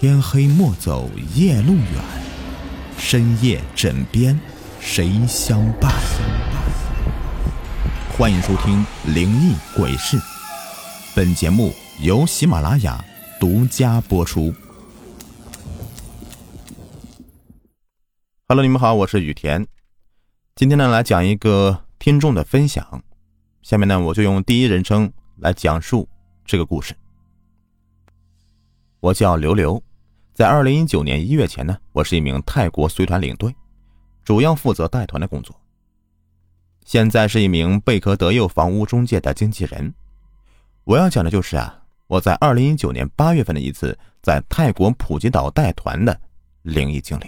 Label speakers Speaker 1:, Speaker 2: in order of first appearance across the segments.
Speaker 1: 天黑莫走夜路远，深夜枕边谁相伴？欢迎收听《灵异鬼事》，本节目由喜马拉雅独家播出。Hello，你们好，我是雨田。今天呢，来讲一个听众的分享。下面呢，我就用第一人称来讲述这个故事。我叫刘刘，在二零一九年一月前呢，我是一名泰国随团领队，主要负责带团的工作。现在是一名贝壳德佑房屋中介的经纪人。我要讲的就是啊，我在二零一九年八月份的一次在泰国普吉岛带团的灵异经历。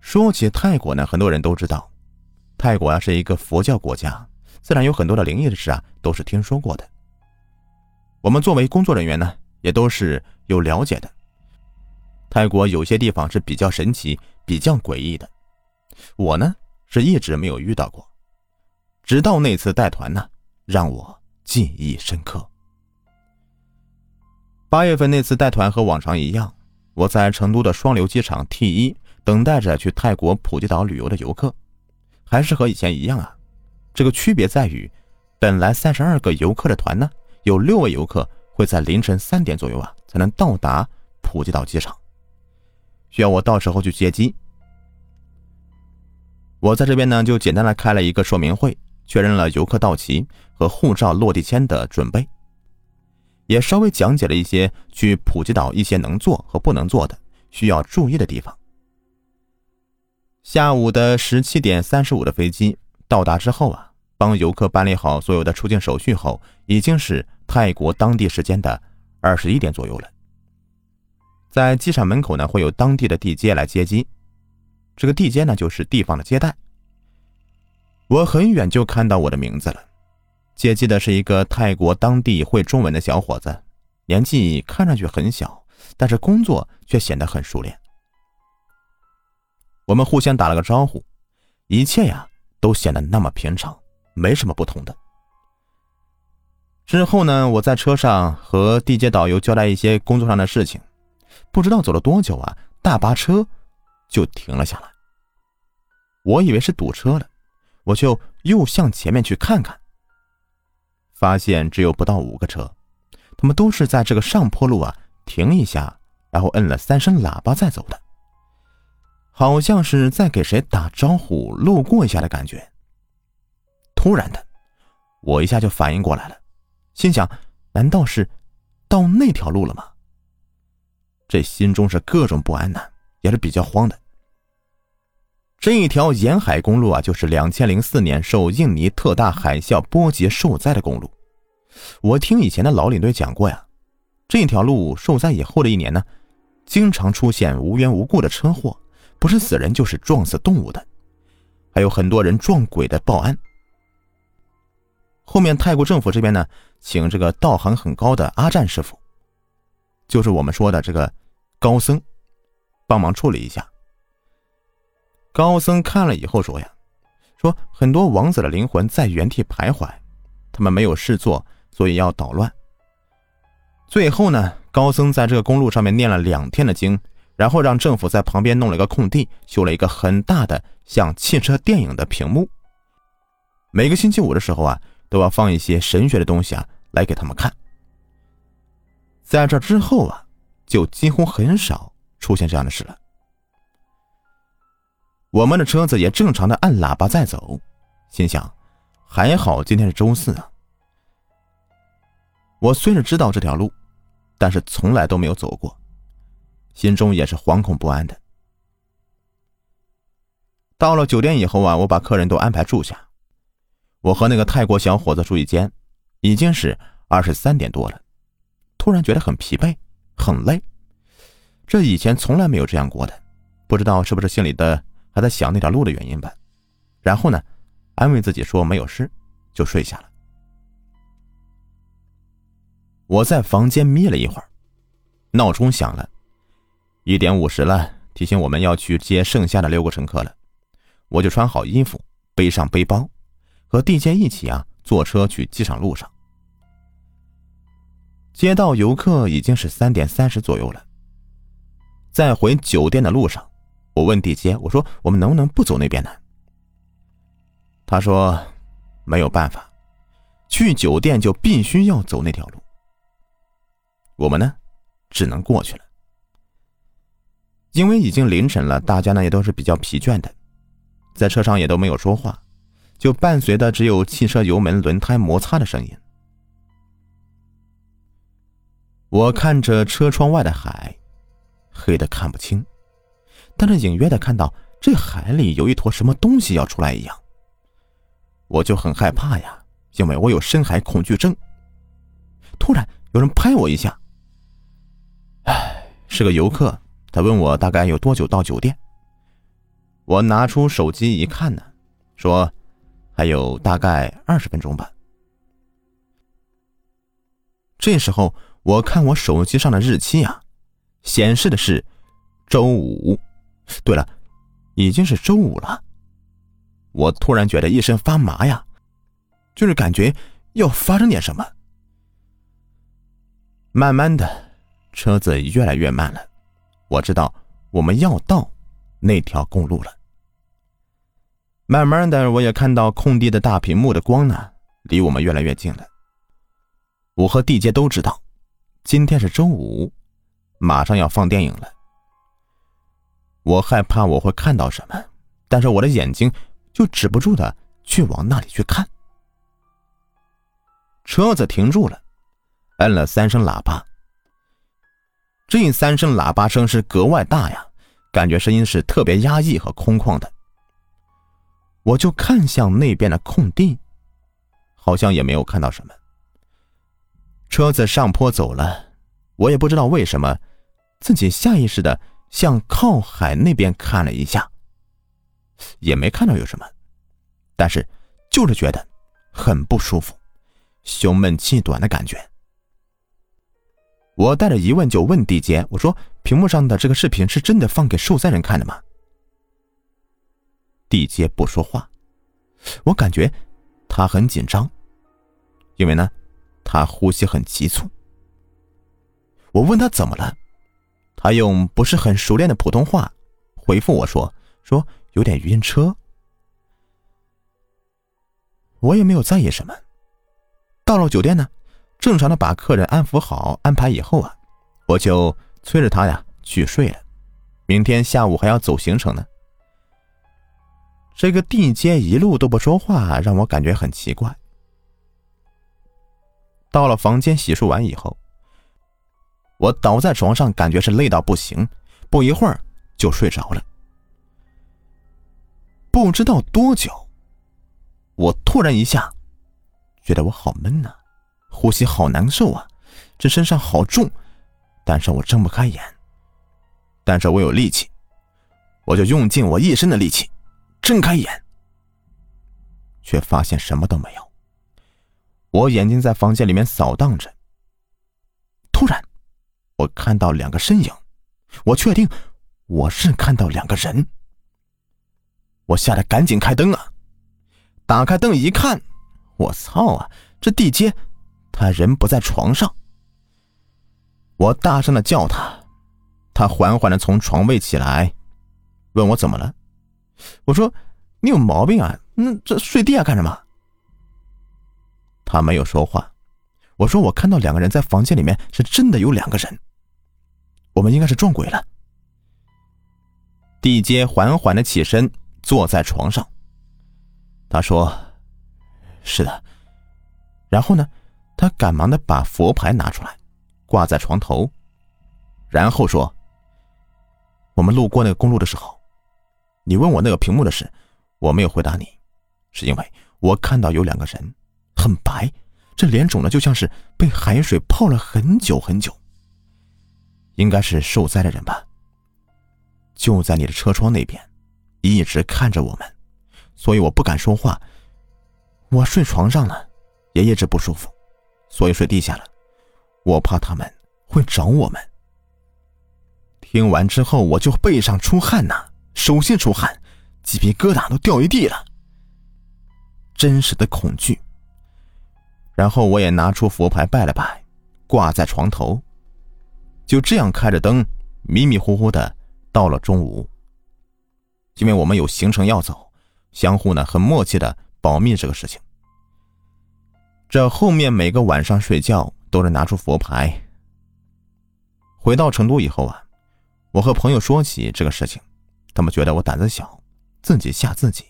Speaker 1: 说起泰国呢，很多人都知道，泰国啊是一个佛教国家，自然有很多的灵异的事啊都是听说过的。我们作为工作人员呢，也都是有了解的。泰国有些地方是比较神奇、比较诡异的，我呢是一直没有遇到过，直到那次带团呢，让我记忆深刻。八月份那次带团和往常一样，我在成都的双流机场 T 一。等待着去泰国普吉岛旅游的游客，还是和以前一样啊。这个区别在于，本来三十二个游客的团呢，有六位游客会在凌晨三点左右啊才能到达普吉岛机场，需要我到时候去接机。我在这边呢就简单的开了一个说明会，确认了游客到齐和护照落地签的准备，也稍微讲解了一些去普吉岛一些能做和不能做的、需要注意的地方。下午的十七点三十五的飞机到达之后啊，帮游客办理好所有的出境手续后，已经是泰国当地时间的二十一点左右了。在机场门口呢，会有当地的地接来接机，这个地接呢就是地方的接待。我很远就看到我的名字了，接机的是一个泰国当地会中文的小伙子，年纪看上去很小，但是工作却显得很熟练。我们互相打了个招呼，一切呀都显得那么平常，没什么不同的。之后呢，我在车上和地接导游交代一些工作上的事情，不知道走了多久啊，大巴车就停了下来。我以为是堵车了，我就又向前面去看看，发现只有不到五个车，他们都是在这个上坡路啊停一下，然后摁了三声喇叭再走的。好像是在给谁打招呼、路过一下的感觉。突然的，我一下就反应过来了，心想：难道是到那条路了吗？这心中是各种不安呐，也是比较慌的。这一条沿海公路啊，就是两千零四年受印尼特大海啸波及受灾的公路。我听以前的老领队讲过呀，这条路受灾以后的一年呢，经常出现无缘无故的车祸。不是死人就是撞死动物的，还有很多人撞鬼的报案。后面泰国政府这边呢，请这个道行很高的阿战师傅，就是我们说的这个高僧，帮忙处理一下。高僧看了以后说呀，说很多王子的灵魂在原地徘徊，他们没有事做，所以要捣乱。最后呢，高僧在这个公路上面念了两天的经。然后让政府在旁边弄了一个空地，修了一个很大的像汽车电影的屏幕。每个星期五的时候啊，都要放一些神学的东西啊来给他们看。在这之后啊，就几乎很少出现这样的事了。我们的车子也正常的按喇叭在走，心想还好今天是周四啊。我虽然知道这条路，但是从来都没有走过。心中也是惶恐不安的。到了酒店以后啊，我把客人都安排住下，我和那个泰国小伙子住一间，已经是二十三点多了，突然觉得很疲惫，很累，这以前从来没有这样过的，不知道是不是心里的还在想那条路的原因吧。然后呢，安慰自己说没有事，就睡下了。我在房间眯了一会儿，闹钟响了。一点五十了，提醒我们要去接剩下的六个乘客了。我就穿好衣服，背上背包，和地接一起啊，坐车去机场路上。接到游客已经是三点三十左右了。在回酒店的路上，我问地接：“我说我们能不能不走那边呢？”他说：“没有办法，去酒店就必须要走那条路。”我们呢，只能过去了。因为已经凌晨了，大家呢也都是比较疲倦的，在车上也都没有说话，就伴随的只有汽车油门轮胎摩擦的声音。我看着车窗外的海，黑的看不清，但是隐约的看到这海里有一坨什么东西要出来一样。我就很害怕呀，因为我有深海恐惧症。突然有人拍我一下，唉，是个游客。他问我大概有多久到酒店，我拿出手机一看呢，说还有大概二十分钟吧。这时候我看我手机上的日期啊，显示的是周五。对了，已经是周五了。我突然觉得一身发麻呀，就是感觉要发生点什么。慢慢的，车子越来越慢了。我知道我们要到那条公路了。慢慢的，我也看到空地的大屏幕的光呢，离我们越来越近了。我和地杰都知道，今天是周五，马上要放电影了。我害怕我会看到什么，但是我的眼睛就止不住的去往那里去看。车子停住了，摁了三声喇叭。这三声喇叭声是格外大呀，感觉声音是特别压抑和空旷的。我就看向那边的空地，好像也没有看到什么。车子上坡走了，我也不知道为什么，自己下意识的向靠海那边看了一下，也没看到有什么，但是就是觉得很不舒服，胸闷气短的感觉。我带着疑问就问地杰：“我说，屏幕上的这个视频是真的放给受灾人看的吗？”地接不说话，我感觉他很紧张，因为呢，他呼吸很急促。我问他怎么了，他用不是很熟练的普通话回复我说：“说有点晕车。”我也没有在意什么。到了酒店呢。正常的把客人安抚好、安排以后啊，我就催着他呀去睡了。明天下午还要走行程呢。这个地接一路都不说话，让我感觉很奇怪。到了房间洗漱完以后，我倒在床上，感觉是累到不行，不一会儿就睡着了。不知道多久，我突然一下觉得我好闷呐。呼吸好难受啊，这身上好重，但是我睁不开眼。但是我有力气，我就用尽我一身的力气，睁开眼，却发现什么都没有。我眼睛在房间里面扫荡着，突然，我看到两个身影，我确定我是看到两个人。我吓得赶紧开灯啊！打开灯一看，我操啊，这地阶！他人不在床上，我大声的叫他，他缓缓的从床位起来，问我怎么了。我说：“你有毛病啊，那这睡地下干什么？”他没有说话。我说：“我看到两个人在房间里面，是真的有两个人，我们应该是撞鬼了。”地阶缓缓的起身，坐在床上。他说：“是的。”然后呢？他赶忙的把佛牌拿出来，挂在床头，然后说：“我们路过那个公路的时候，你问我那个屏幕的事，我没有回答你，是因为我看到有两个人，很白，这脸肿的就像是被海水泡了很久很久，应该是受灾的人吧。就在你的车窗那边，一直看着我们，所以我不敢说话。我睡床上了，也一直不舒服。”所以睡地下了，我怕他们会找我们。听完之后，我就背上出汗呐，手心出汗，鸡皮疙瘩都掉一地了。真实的恐惧。然后我也拿出佛牌拜了拜，挂在床头。就这样开着灯，迷迷糊糊的到了中午。因为我们有行程要走，相互呢很默契的保密这个事情。这后面每个晚上睡觉都是拿出佛牌。回到成都以后啊，我和朋友说起这个事情，他们觉得我胆子小，自己吓自己。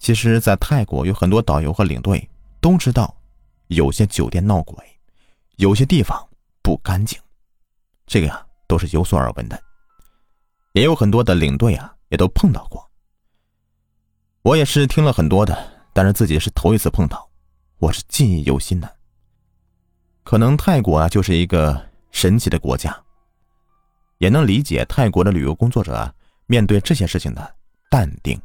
Speaker 1: 其实，在泰国有很多导游和领队都知道，有些酒店闹鬼，有些地方不干净，这个呀都是有所耳闻的。也有很多的领队啊，也都碰到过。我也是听了很多的，但是自己是头一次碰到，我是记忆犹新的。可能泰国啊，就是一个神奇的国家，也能理解泰国的旅游工作者面对这些事情的淡定。